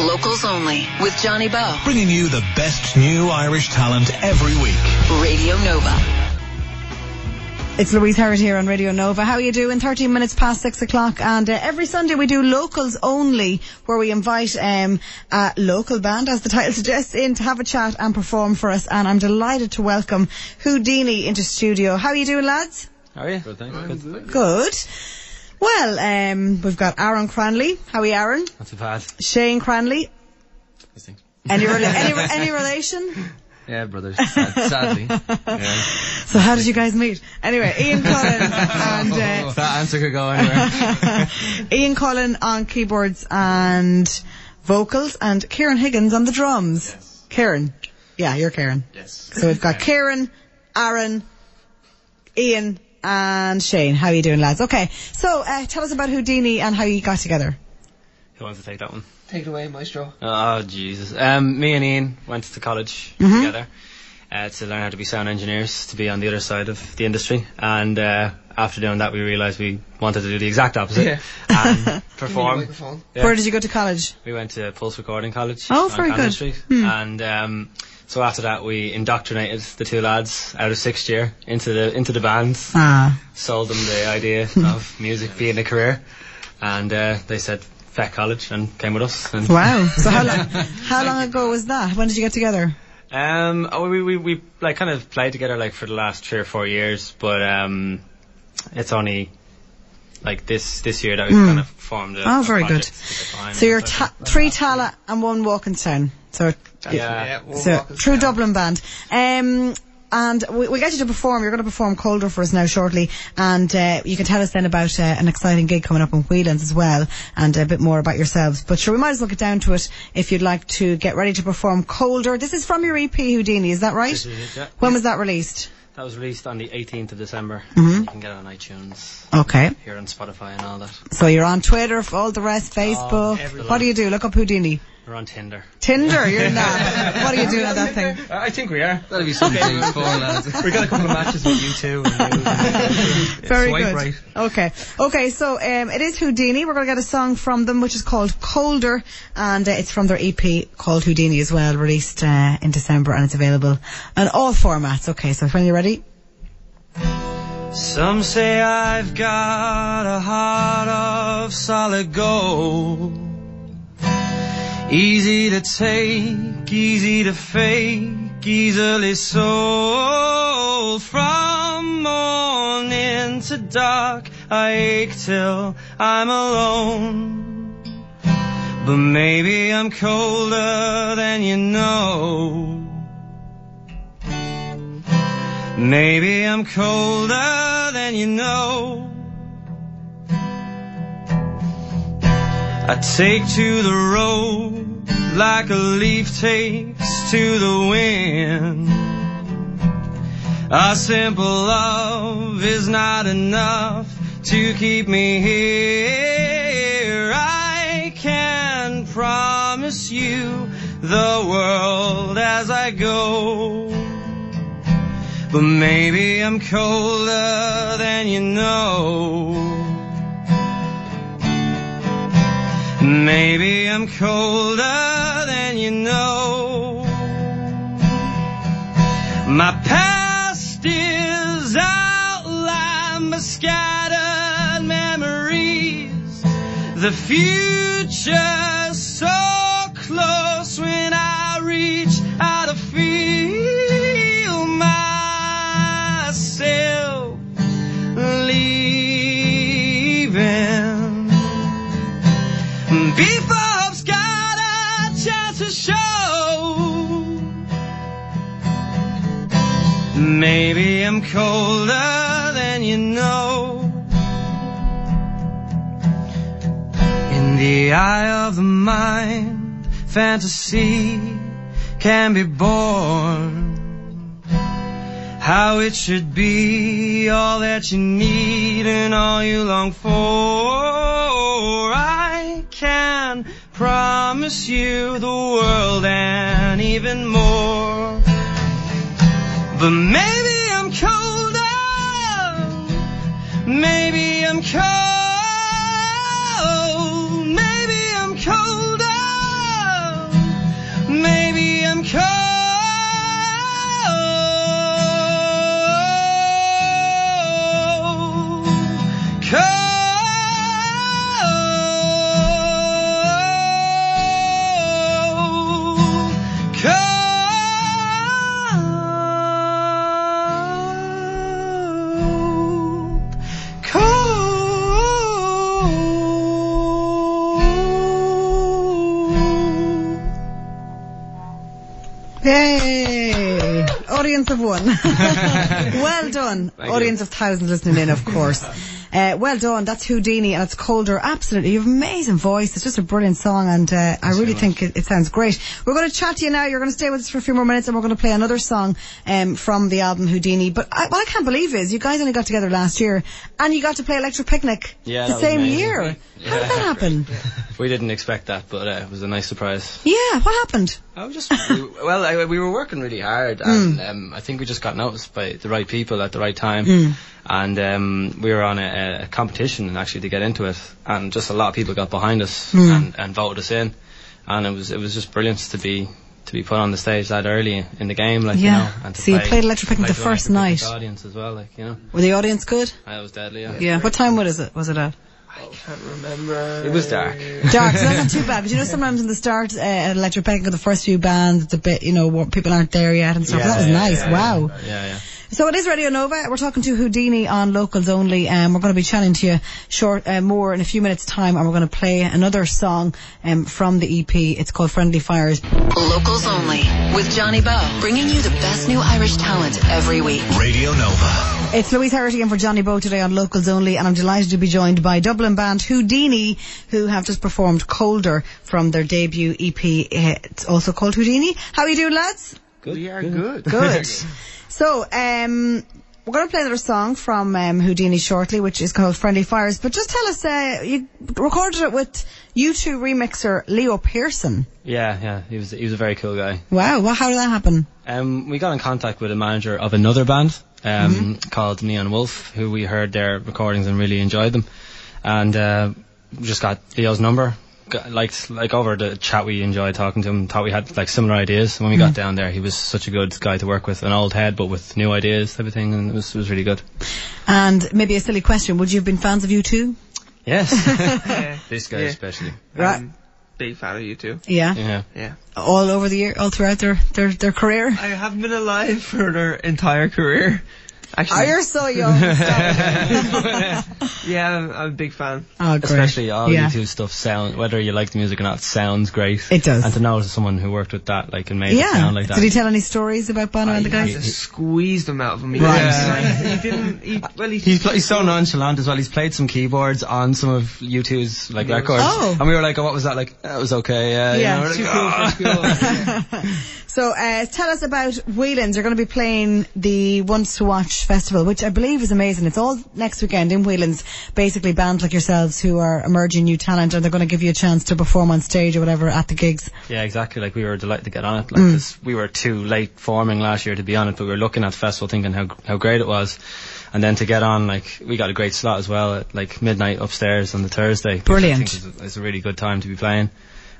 Locals Only with Johnny Bowe. Bringing you the best new Irish talent every week. Radio Nova. It's Louise Howard here on Radio Nova. How are you doing? 13 minutes past 6 o'clock and uh, every Sunday we do locals only where we invite um, a local band, as the title suggests, in to have a chat and perform for us and I'm delighted to welcome Houdini into studio. How are you doing lads? How are you? Good, thanks. Good. Good. Well, um, we've got Aaron Cranley. How are you Aaron? Not too bad. Shane Cranley. Any, rela- any, re- any relation? Yeah, brothers. Sad, sadly. Yeah. So how did you guys meet? Anyway, Ian Cullen and uh, That answer could go anywhere. Ian Cullen on keyboards and vocals, and Ciaran Higgins on the drums. Ciaran, yeah, you're Ciaran. yes. So we've got Ciaran, Aaron, Ian, and Shane. How are you doing, lads? Okay, so uh, tell us about Houdini and how you got together. Who wants to take that one? Take it away, Maestro. Oh, Jesus. Um, me and Ian went to college together uh, to learn how to be sound engineers, to be on the other side of the industry. And uh, after doing that, we realised we wanted to do the exact opposite Yeah. and Give me the perform. Yeah. Where did you go to college? We went to Pulse Recording College. Oh, very good. Street. Hmm. And um, so after that, we indoctrinated the two lads out of sixth year into the into the bands. Ah, sold them the idea of music being a career, and uh, they said feck college and came with us. And, wow. So how long? How long ago was that? When did you get together? Um, oh, we, we we like kind of played together like for the last three or four years, but um, it's only like this this year that we've kind of formed. A, Oh, a very good. project to get behind So you're ta- stuff. three Tallaght and one Walking Walkinstown. So yeah. Yeah, we'll So, true down. Dublin band. Um, and we, we get you to perform. You're going to perform Colder for us now shortly, and uh, you can tell us then about uh, an exciting gig coming up in Whelan's as well, and a bit more about yourselves. But sure, we might as well get down to it if you'd like to get ready to perform Colder. This is from your EP Houdini, is that right? Is yeah. When was that released? That was released on the 18th of December. Mm-hmm. You can get it on iTunes, Okay. here on Spotify and all that. So you're on Twitter, for all the rest, Facebook. everywhere. what do you do? Look up Houdini. We're on Tinder. Tinder, you're not. what are you doing on that thing? I think we are. That'll be something to for, lads. We got a couple of matches with you too. Very Swipe good. right. Okay. Okay, so um, it is Houdini. We're going to get a song from them which is called Colder and uh, it's from their EP called Houdini as well, released uh, in December and it's available on all formats. Okay, so when you're ready. Some say I've got a heart of solid gold. Easy to take, easy to fake, easily sold. From morning to dark, I ache till I'm alone. But maybe I'm colder than you know. Maybe I'm colder than you know. I take to the road like a leaf takes to the wind. A simple love is not enough to keep me here. I can promise you the world as I go. But maybe I'm colder than you know. Maybe I'm colder My past is outlined by scattered memories. The future so close I'm colder than you know. In the eye of the mind, fantasy can be born. How it should be, all that you need and all you long for. I can promise you the world and even more. But maybe Maybe I'm cold. Well done. Audience of thousands listening in, of course. Uh, well done. That's Houdini and it's Colder. Absolutely. You have an amazing voice. It's just a brilliant song and uh, I really think it, it sounds great. We're going to chat to you now. You're going to stay with us for a few more minutes and we're going to play another song um, from the album Houdini. But I, what I can't believe is you guys only got together last year and you got to play Electric Picnic Yeah, the same year. How did that happen? We didn't expect that, but uh, it was a nice surprise. Yeah, what happened? I was just we, well, I, we were working really hard, and um, I think we just got noticed by the right people at the right time. And um, we were on a, a competition actually to get into it, and just a lot of people got behind us and, and voted us in, and it was it was just brilliant to be to be put on the stage that early in the game, like Yeah. you know. And to So you played Electric Picnic play the first night. audience as well, like you know. Were the audience good? I was deadly. Yeah. Yeah. What time was it? Was it at? I can't remember. It was dark. Dark, so that's not too bad. But you know, sometimes in the start, uh, at Electric Picnic, the first few bands, it's a bit, you know, people aren't there yet and stuff. Yeah, that was yeah, nice. yeah, wow. Yeah, yeah. So it is Radio Nova. We're talking to Houdini on locals only. Um, we're going to be chatting to you short uh, more in a few minutes' time, and we're going to play another song um, from the EP. It's called Friendly Fires. Locals only with Johnny Bowe, bringing you the best new Irish talent every week. Radio Nova. It's Louise Heraghty in for Johnny Bowe today on Locals Only, and I'm delighted to be joined by Dublin band Houdini, who have just performed Colder from their debut EP. It's also called Houdini. How are you doing, lads? We are good. Good. so, um, we're going to play another song from um, Houdini shortly, which is called Friendly Fires. But just tell us, uh, you recorded it with U2 remixer Leo Pearson. Yeah, yeah. He was he was a very cool guy. Wow, well, how did that happen? Um, we got in contact with a manager of another band um, Mm-hmm. called Neon Wolf, who we heard their recordings and really enjoyed them, and uh, just got Leo's number. Got, like like over the chat, we enjoyed talking to him. Thought we had like similar ideas. When we Mm. got down there, he was such a good guy to work with, an old head but with new ideas type of thing, and it was it was really good. And maybe a silly question, would you have been fans of U2? Yes, Yeah. this guy Yeah. especially. Right. I'm big fan of U2. Yeah. Yeah. Yeah. All over the year, all throughout their, their, their career? I haven't been alive for their entire career. Oh, you're so young. Yeah, I'm, I'm a big fan. oh, great. Especially all yeah. U2 stuff sound whether you like the music or not sounds great. It does. And to know someone who worked with that like and made it Yeah. sound like that. Did he tell any stories about Bono and the I had guys? to squeeze them out of him. Right. didn't- He didn't. He, well, he, He's, pl- he's so nonchalant as well. He's played some keyboards on some of U2's like Yeah. records, Oh. and we were like, "Oh, what was that like?" That was okay. Yeah, you know, like, cool "Oh." for. So, uh, tell us about Whelan's. You're going to be playing the Once to Watch Festival, which I believe is amazing. It's all next weekend in Whelan's. Basically, bands like yourselves who are emerging new talent, and they're going to give you a chance to perform on stage or whatever at the gigs. Yeah, exactly. Like we were delighted to get on it. Like Mm. we were too late forming last year to be on it, but we were looking at the festival thinking how how great it was, and then to get on, like we got a great slot as well at like midnight upstairs on the Thursday. Brilliant. It's a, a really good time to be playing,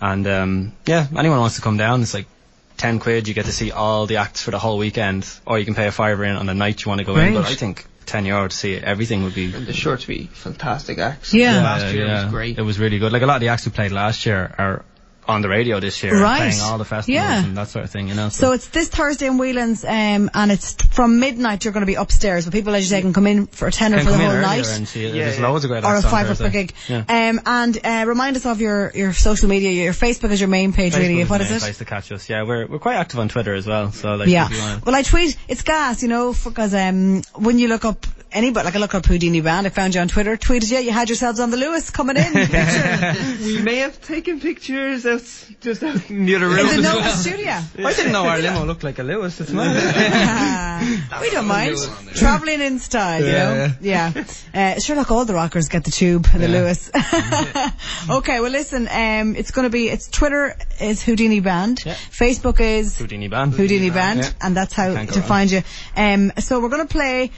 and um, yeah, anyone wants to come down, it's like. 10 quid, you get to see all the acts for the whole weekend, or you can pay a fiver in on the night you want to go in. But I think 10 euro to see everything would be and the sure to be fantastic acts. Yeah. Last year was great. It was really good. Like a lot of the acts we played last year are on the radio this year, Right. playing all the festivals Yeah. and that sort of thing. You know. So it's this Thursday in Whelan's, um, and it's from midnight. You're going to be upstairs, but people, as you say, can come in for a tenner for the whole night. and see. Yeah, There's yeah. loads of great or a acts on fiver per gig. Yeah. Um, and uh, remind us of your, your social media. Your Facebook is your main page, really. Facebook What the is main it? Place to catch us. Yeah, we're we're quite active on Twitter as well. So like, Yeah. if you wanna- Well, I tweet. It's gas, you know, because um, when you look up anybody, like I look up Houdini Band, I found you on Twitter, tweeted you, you had yourselves on the Luas coming in. We may have taken pictures out just out in the room. in the Nova well. studio. I didn't know our limo looked like a Luas. It's mad. Ah, we don't mind. Travelling in style, you know? Yeah. Uh, sure, like all the rockers get the tube, the Luas. okay, well listen, um, it's gonna be, it's Twitter is Houdini Band. Yeah. Facebook is Houdini band. Houdini Band, Yeah. and that's how to wrong. find you. Um, so we're going to play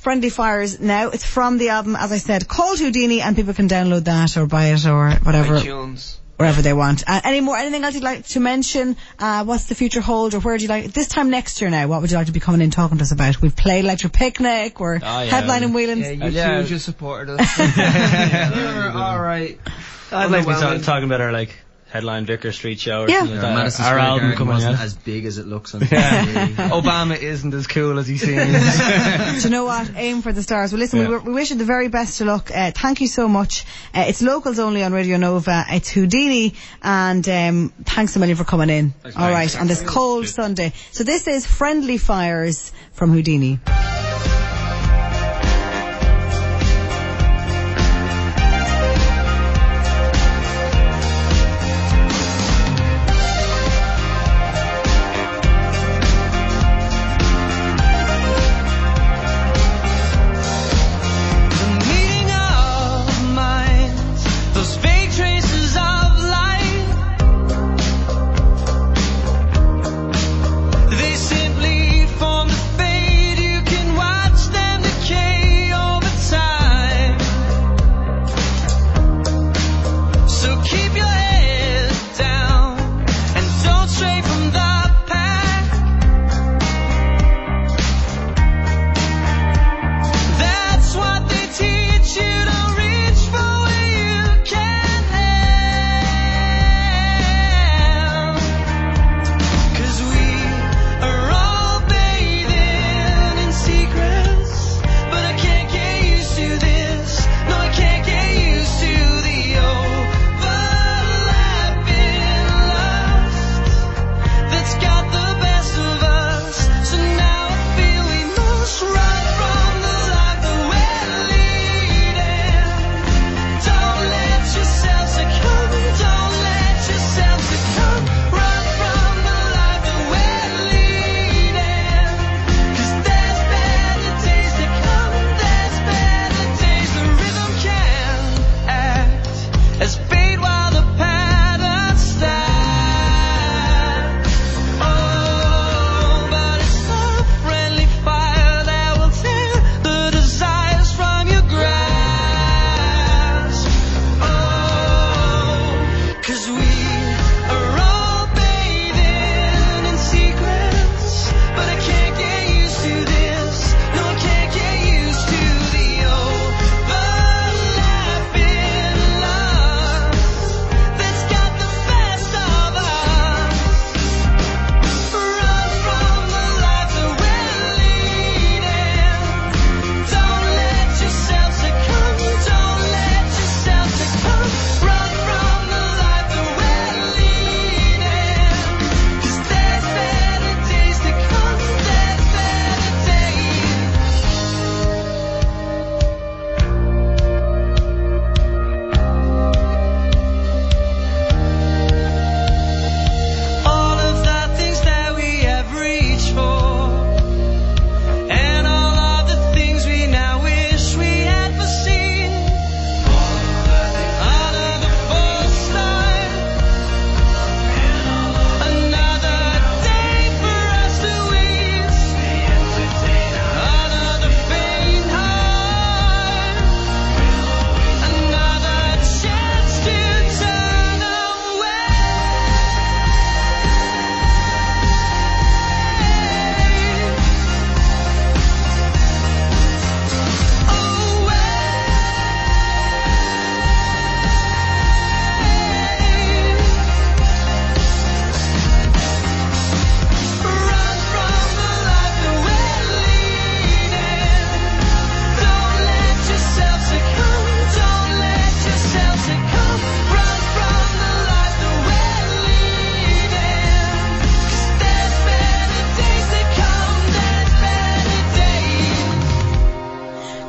Friendly Fires now. It's from the album, as I said, called Houdini, and people can download that or buy it or whatever, iTunes. wherever they want. Uh, any more, anything else you'd like to mention? Uh, what's the future hold, or where do you like, this time next year now, what would you like to be coming in talking to us about? We've played Electric Picnic, we're Oh, yeah. headlining Whelan's. Yeah, you yeah. two just supported us. you were alright. I'd like to be ta- talking about our like headline Vicar Street show or Yeah. something like that. Our Square album Garden coming wasn't out. as big as it looks on Yeah. TV. Obama isn't as cool as he seems. Do you know what? Aim for the stars. Well, listen, Yeah. we, we wish you the very best of luck. Uh, thank you so much. Uh, it's locals only on Radio Nova. It's Houdini, and um, thanks a million for coming in. All right, on this cold Sunday. So this is Friendly Fires from Houdini.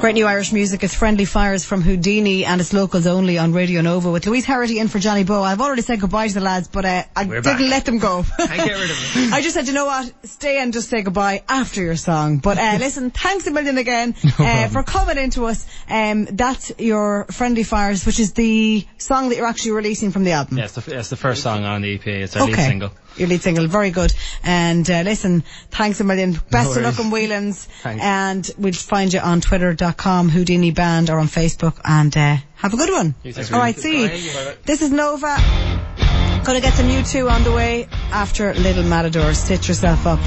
Great new Irish music. It's Friendly Fires from Houdini and it's locals only on Radio Nova with Louise Heraghty in for Johnny Bowe. I've already said goodbye to the lads, but uh, I We're didn't back. let them go. Can't get rid of it. I just said, you know what? Stay and just say goodbye after your song. But uh, listen, thanks a million again uh, for coming into us. Um, that's your Friendly Fires, which is the song that you're actually releasing from the album. Yeah, it's it's the first song on the EP. It's our lead single. Your lead single, very good. And uh, listen, thanks a million. Best of luck in Whelan's. Thanks. And we'll find you on twitter.com, Houdini Band, or on Facebook. And uh, have a good one. All right, see you. This is Nova. Gonna get some U2 on the way after Little Matador. Sit yourself up.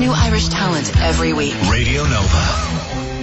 New Irish talent every week. Radio Nova.